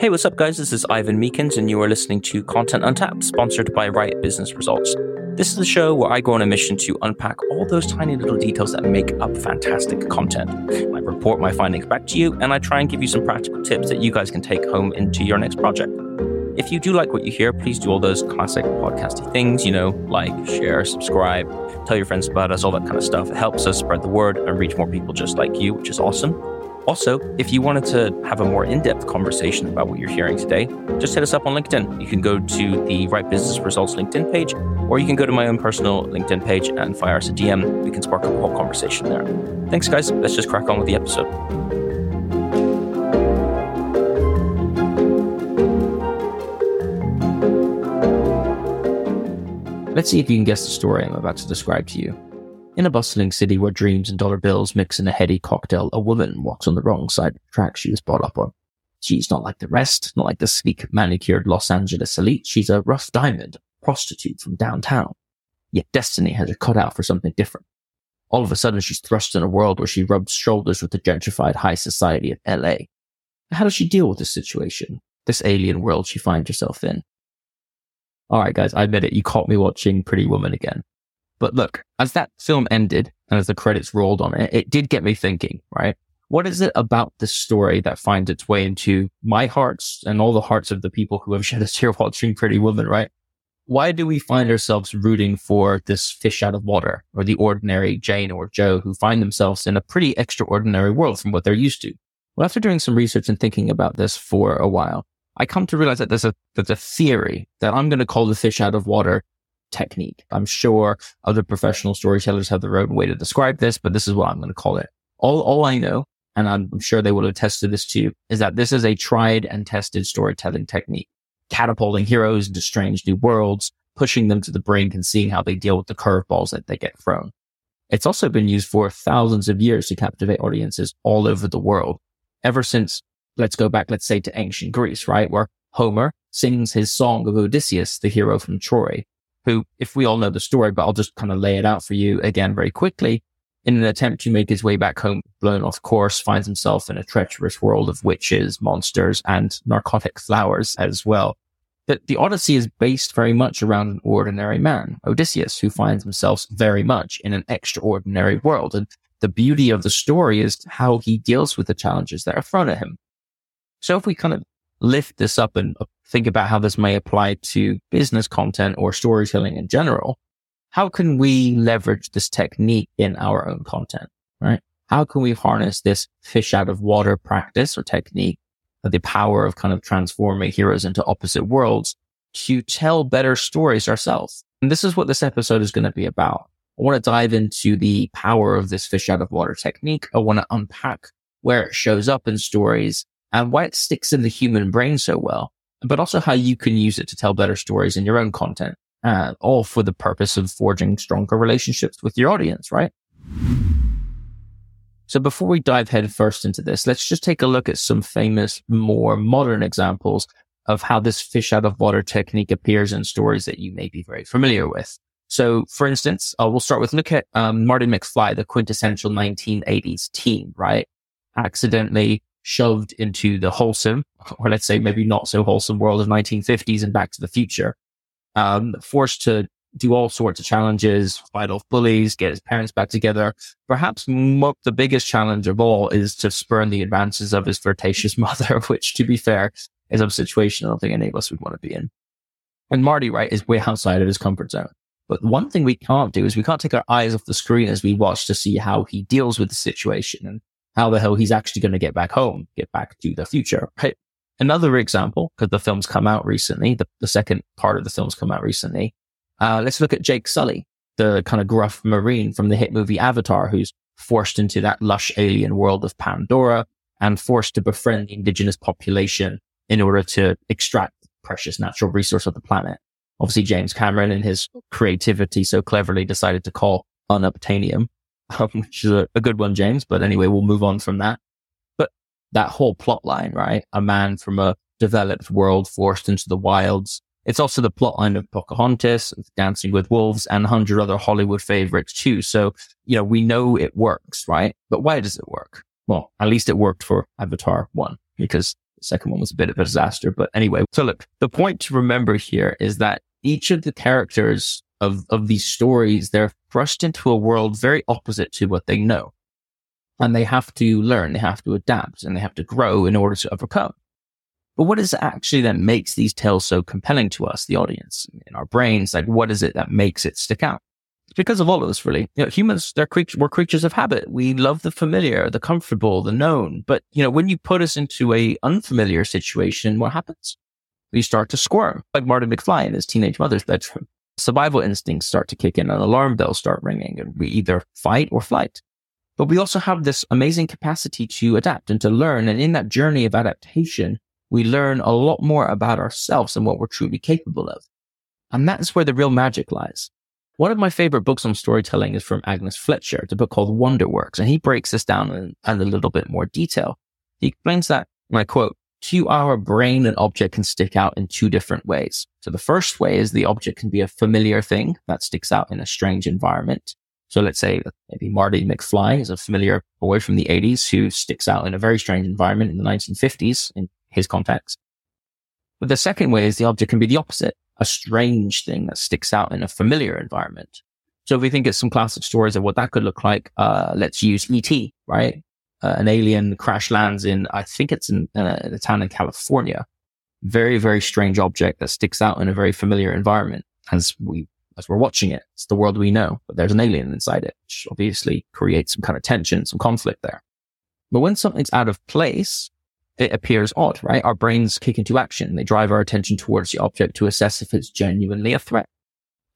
Hey, what's up, guys? This is Ivan Meakins, and you are listening to Content Untapped, sponsored by Write Business Results. This is the show where I go on a mission to unpack all those tiny little details that make up fantastic content. I report my findings back to you, and I try and give you some practical tips that you guys can take home into your next project. If you do like what you hear, please do all those classic podcasty things, you know, like, share, subscribe, tell your friends about us, all that kind of stuff. It helps us spread the word and reach more people just like you, which is awesome. Also, if you wanted to have a more in depth conversation about what you're hearing today, just hit us up on LinkedIn. You can go to the Write Business Results LinkedIn page, or you can go to my own personal LinkedIn page and fire us a DM. We can spark up a whole conversation there. Thanks, guys. Let's just crack on with the episode. Let's see if you can guess the story I'm about to describe to you. In a bustling city where dreams and dollar bills mix in a heady cocktail, a woman walks on the wrong side of the track she was brought up on. She's not like the rest, not like the sleek, manicured Los Angeles elite. She's a rough diamond, a prostitute from downtown. Yet destiny has her cut out for something different. All of a sudden, she's thrust in a world where she rubs shoulders with the gentrified high society of LA. How does she deal with this situation, this alien world she finds herself in? All right, guys, I admit it. You caught me watching Pretty Woman again. But look, as that film ended and as the credits rolled on it, it did get me thinking, right? What is it about this story that finds its way into my hearts and all the hearts of the people who have shed a tear watching Pretty Woman, right? Why do we find ourselves rooting for this fish out of water or the ordinary Jane or Joe who find themselves in a pretty extraordinary world from what they're used to? Well, after doing some research and thinking about this for a while, I come to realize that there's a, there's a theory that I'm going to call the fish out of water technique. I'm sure other professional storytellers have their own way to describe this, but this is what I'm going to call it. All, all I know, and I'm sure they will attest to this too, is that this is a tried and tested storytelling technique, catapulting heroes into strange new worlds, pushing them to the brink and seeing how they deal with the curveballs that they get thrown. It's also been used for thousands of years to captivate audiences all over the world. Ever since, let's go back, let's say to ancient Greece, right? Where Homer sings his song of Odysseus, the hero from Troy, who, if we all know the story, but I'll just kind of lay it out for you again very quickly. In an attempt to make his way back home, blown off course, finds himself in a treacherous world of witches, monsters, and narcotic flowers as well. That the Odyssey is based very much around an ordinary man, Odysseus, who finds himself very much in an extraordinary world. And the beauty of the story is how he deals with the challenges that are thrown at him. So if we kind of lift this up and uh, think about how this may apply to business content or storytelling in general, how can we leverage this technique in our own content, right? How can we harness this fish out of water practice or technique, uh, the power of kind of transforming heroes into opposite worlds to tell better stories ourselves? And this is what this episode is going to be about. I want to dive into the power of this fish out of water technique. I want to unpack where it shows up in stories and why it sticks in the human brain so well, but also how you can use it to tell better stories in your own content, uh, all for the purpose of forging stronger relationships with your audience, right? So before we dive headfirst into this, let's just take a look at some famous, more modern examples of how this fish out of water technique appears in stories that you may be very familiar with. So, for instance, uh, we'll start with look at um, Martin McFly, the quintessential 1980s teen, right? Accidentally shoved into the wholesome, or let's say maybe not so wholesome world of 1950s and Back to the Future, um, forced to do all sorts of challenges, fight off bullies, get his parents back together. Perhaps mo- the biggest challenge of all is to spurn the advances of his flirtatious mother, which, to be fair, is a situation I don't think any of us would want to be in. And Marty, right, is way outside of his comfort zone. But one thing we can't do is we can't take our eyes off the screen as we watch to see how he deals with the situation. And how the hell he's actually going to get back home, get back to the future. Right? Another example, because the film's come out recently, the, the second part of the film's come out recently. Uh, let's look at Jake Sully, the kind of gruff Marine from the hit movie Avatar, who's forced into that lush alien world of Pandora and forced to befriend the indigenous population in order to extract the precious natural resource of the planet. Obviously, James Cameron, in his creativity, so cleverly decided to call unobtainium um, which is a, a good one, James. But anyway, we'll move on from that. But that whole plot line, right? A man from a developed world forced into the wilds. It's also the plot line of Pocahontas, Dancing with Wolves, and a hundred other Hollywood favorites too. So, you know, we know it works, right? But why does it work? Well, at least it worked for Avatar 1 because The second one was a bit of a disaster, but anyway. So look, the point to remember here is that each of the characters of, of these stories, they're thrust into a world very opposite to what they know. And they have to learn, they have to adapt, and they have to grow in order to overcome. But what is it actually that makes these tales so compelling to us, the audience, in our brains? Like, what is it that makes it stick out? It's because of all of us, really. You know, humans, they're creatures, we're creatures of habit. We love the familiar, the comfortable, the known. But, you know, when you put us into a unfamiliar situation, what happens? We start to squirm, like Marty McFly in his teenage mother's bedroom survival instincts start to kick in and alarm bells start ringing and we either fight or flight. But we also have this amazing capacity to adapt and to learn. And in that journey of adaptation, we learn a lot more about ourselves and what we're truly capable of. And that's where the real magic lies. One of my favorite books on storytelling is from Angus Fletcher, the book called Wonderworks, and he breaks this down in, in a little bit more detail. He explains that, and I quote, to our brain, an object can stick out in two different ways. So the first way is the object can be a familiar thing that sticks out in a strange environment. So let's say maybe Marty McFly is a familiar boy from the 80s who sticks out in a very strange environment in the 1950s in his context. But the second way is the object can be the opposite, a strange thing that sticks out in a familiar environment. So if we think of some classic stories of what that could look like, uh, let's use ET, right? Uh, an alien crash lands in, I think it's in, uh, in a town in California. Very, very strange object that sticks out in a very familiar environment as we, as we're watching it. It's the world we know, but there's an alien inside it, which obviously creates some kind of tension, some conflict there. But when something's out of place, it appears odd, right? Our brains kick into action. They drive our attention towards the object to assess if it's genuinely a threat.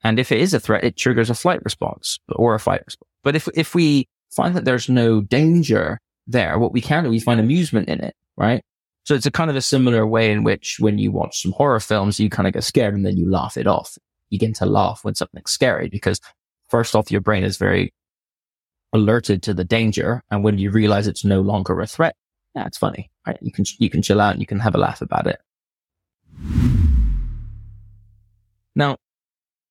And if it is a threat, it triggers a flight response or a fight response. But if, if we find that there's no danger there. What we can do, we find amusement in it, right? So it's a kind of a similar way in which when you watch some horror films, you kind of get scared and then you laugh it off. You begin to laugh when something's scary because first off, your brain is very alerted to the danger. And when you realize it's no longer a threat, yeah, it's funny, right? You can, you can chill out and you can have a laugh about it. Now,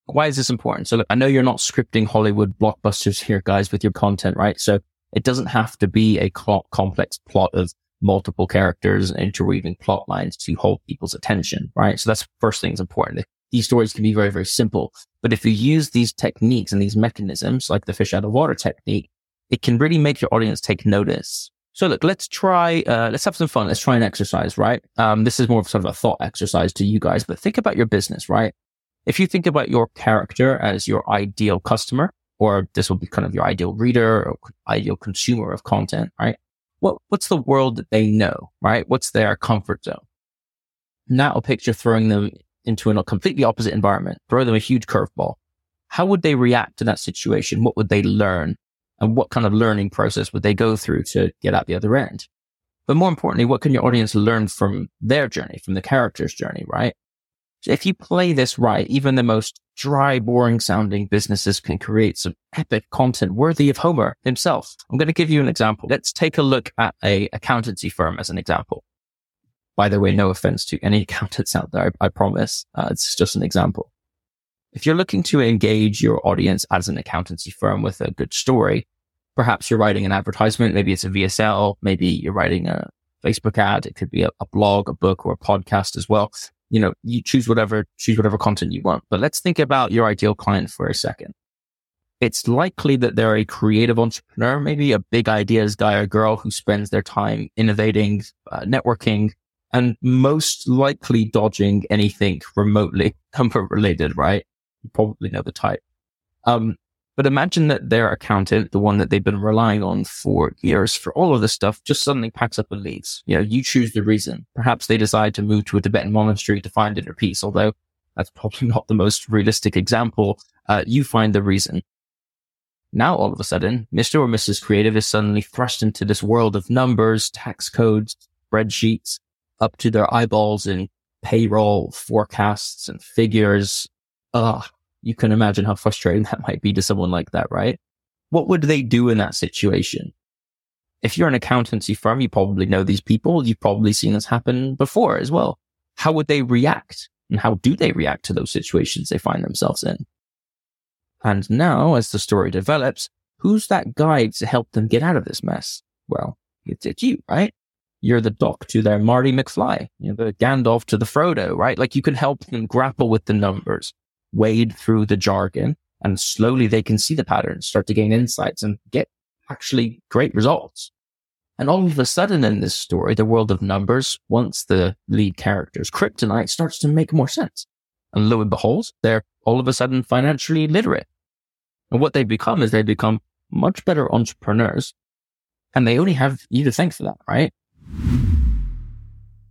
why is this important? So look, I know you're not scripting Hollywood blockbusters here, guys, with your content, right? So it doesn't have to be a complex plot of multiple characters and interweaving plot lines to hold people's attention, right? So that's first thing is important. These stories can be very, very simple, but if you use these techniques and these mechanisms, like the fish out of water technique, it can really make your audience take notice. So look, let's try, uh, let's have some fun. Let's try an exercise, right? Um, this is more of sort of a thought exercise to you guys, but think about your business, right? If you think about your character as your ideal customer, or this will be kind of your ideal reader or ideal consumer of content, right? What, what's the world that they know, right? What's their comfort zone? Now picture throwing them into a completely opposite environment, throw them a huge curveball. How would they react to that situation? What would they learn? And what kind of learning process would they go through to get out the other end? But more importantly, what can your audience learn from their journey, from the character's journey, right? If you play this right, even the most dry, boring sounding businesses can create some epic content worthy of Homer himself. I'm going to give you an example. Let's take a look at a accountancy firm as an example. By the way, no offense to any accountants out there. I, I promise. Uh, it's just an example. If you're looking to engage your audience as an accountancy firm with a good story, perhaps you're writing an advertisement. Maybe it's a VSL. Maybe you're writing a Facebook ad. It could be a, a blog, a book, or a podcast as well you know, you choose whatever, choose whatever content you want. But let's think about your ideal client for a second. It's likely that they're a creative entrepreneur, maybe a big ideas guy or girl who spends their time innovating, uh, networking, and most likely dodging anything remotely comfort related, right? You probably know the type. Um, but imagine that their accountant, the one that they've been relying on for years for all of this stuff, just suddenly packs up and leaves. You know, you choose the reason. Perhaps they decide to move to a Tibetan monastery to find inner peace, although that's probably not the most realistic example. Uh, you find the reason. Now, all of a sudden, Mr. or Mrs. Creative is suddenly thrust into this world of numbers, tax codes, spreadsheets, up to their eyeballs in payroll, forecasts, and figures. Ugh, you can imagine how frustrating that might be to someone like that, right? What would they do in that situation? If you're an accountancy firm, you probably know these people. You've probably seen this happen before as well. How would they react? And how do they react to those situations they find themselves in? And now, as the story develops, who's that guide to help them get out of this mess? Well, it's, it's you, right? you're the doc to their Marty McFly, you know, the Gandalf to the Frodo, right? Like you can help them grapple with the numbers, wade through the jargon, and slowly they can see the patterns, start to gain insights and get actually great results. And all of a sudden in this story, the world of numbers, once the lead character's kryptonite starts to make more sense. And lo and behold, they're all of a sudden financially literate. And what they become is they become much better entrepreneurs. And they only have you to thank for that, right?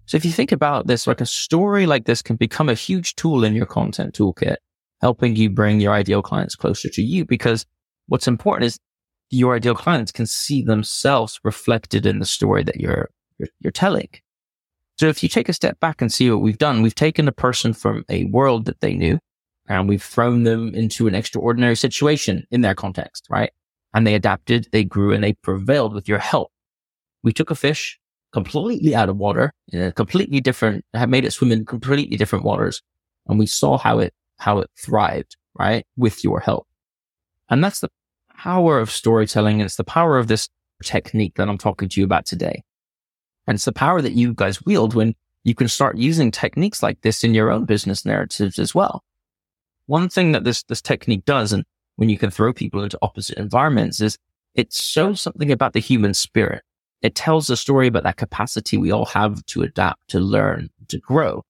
So if you think about this, like a story like this can become a huge tool in your content toolkit, helping you bring your ideal clients closer to you. Because what's important is your ideal clients can see themselves reflected in the story that you're, you're, you're telling. So if you take a step back and see what we've done, we've taken a person from a world that they knew and we've thrown them into an extraordinary situation in their context, right? And they adapted, they grew and they prevailed with your help. We took a fish completely out of water in a completely different, have made it swim in completely different waters. And we saw how it, how it thrived, right? With your help. And that's the power of storytelling. And it's the power of this technique that I'm talking to you about today. And it's the power that you guys wield when you can start using techniques like this in your own business narratives as well. One thing that this, this technique does, and when you can throw people into opposite environments is it shows something about the human spirit. It tells a story about that capacity we all have to adapt, to learn, to grow.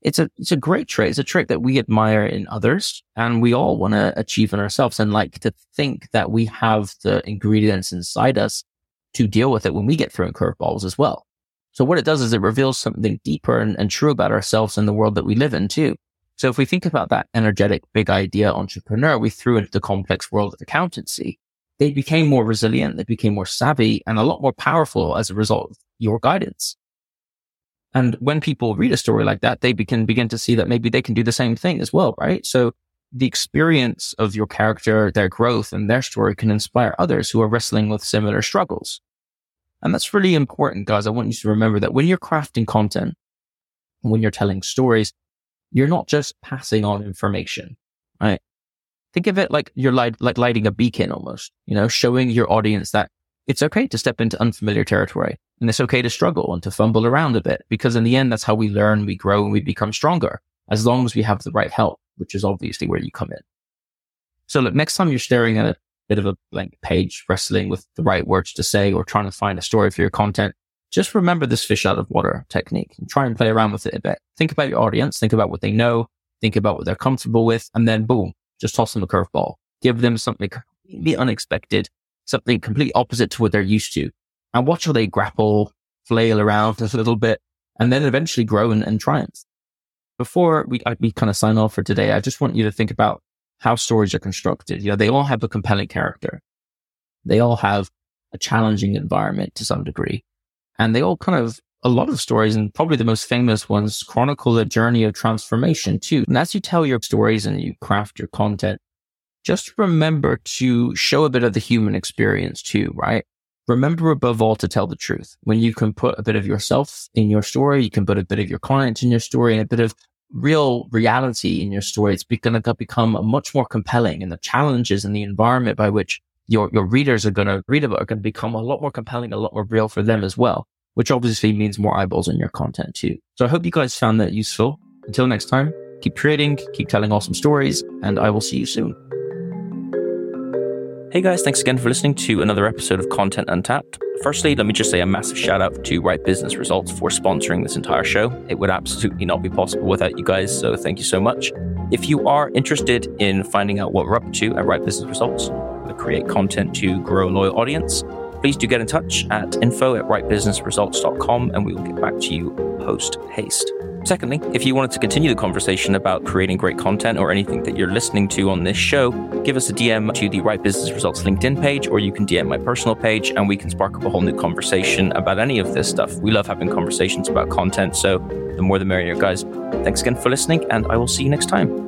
It's a, it's a great trait. It's a trait that we admire in others and we all want to achieve in ourselves and like to think that we have the ingredients inside us to deal with it when we get thrown curveballs as well. So what it does is it reveals something deeper and, and true about ourselves and the world that we live in too. So if we think about that energetic, big idea entrepreneur we threw into the complex world of accountancy, they became more resilient, they became more savvy and a lot more powerful as a result of your guidance. And when people read a story like that, they can begin to see that maybe they can do the same thing as well, right? So the experience of your character, their growth and their story can inspire others who are wrestling with similar struggles. And that's really important, guys. I want you to remember that when you're crafting content, when you're telling stories, you're not just passing on information, right? Think of it like you're light, like lighting a beacon almost, you know, showing your audience that it's okay to step into unfamiliar territory and it's okay to struggle and to fumble around a bit because in the end, that's how we learn, we grow and we become stronger as long as we have the right help, which is obviously where you come in. So look, next time you're staring at a bit of a blank page, wrestling with the right words to say or trying to find a story for your content, just remember this fish out of water technique and try and play around with it a bit. Think about your audience, think about what they know, think about what they're comfortable with, and then boom, just toss them a curveball. Give them something completely unexpected, something completely opposite to what they're used to, and watch how they grapple, flail around a little bit, and then eventually grow and, and triumph. Before we, we kind of sign off for today, I just want you to think about how stories are constructed. You know, they all have a compelling character. They all have a challenging environment to some degree. And they all kind of, a lot of stories and probably the most famous ones chronicle a journey of transformation too. And as you tell your stories and you craft your content, just remember to show a bit of the human experience too, right? Remember above all to tell the truth. When you can put a bit of yourself in your story, you can put a bit of your clients in your story and a bit of real reality in your story. It's going to become much more compelling and the challenges and the environment by which your, your readers are going to read about are going to become a lot more compelling, a lot more real for them as well, which obviously means more eyeballs on your content too. So I hope you guys found that useful. Until next time, keep creating, keep telling awesome stories, and I will see you soon. Hey guys, thanks again for listening to another episode of Content Untapped. Firstly, let me just say a massive shout out to Write Business Results for sponsoring this entire show. It would absolutely not be possible without you guys, so thank you so much. If you are interested in finding out what we're up to at Write Business Results, to create content to grow a loyal audience, please do get in touch at info at writebusinessresults.com and we will get back to you post haste. Secondly, if you wanted to continue the conversation about creating great content or anything that you're listening to on this show, give us a DM to the Write Business Results LinkedIn page, or you can DM my personal page and we can spark up a whole new conversation about any of this stuff. We love having conversations about content, so the more the merrier, guys. Thanks again for listening, and I will see you next time.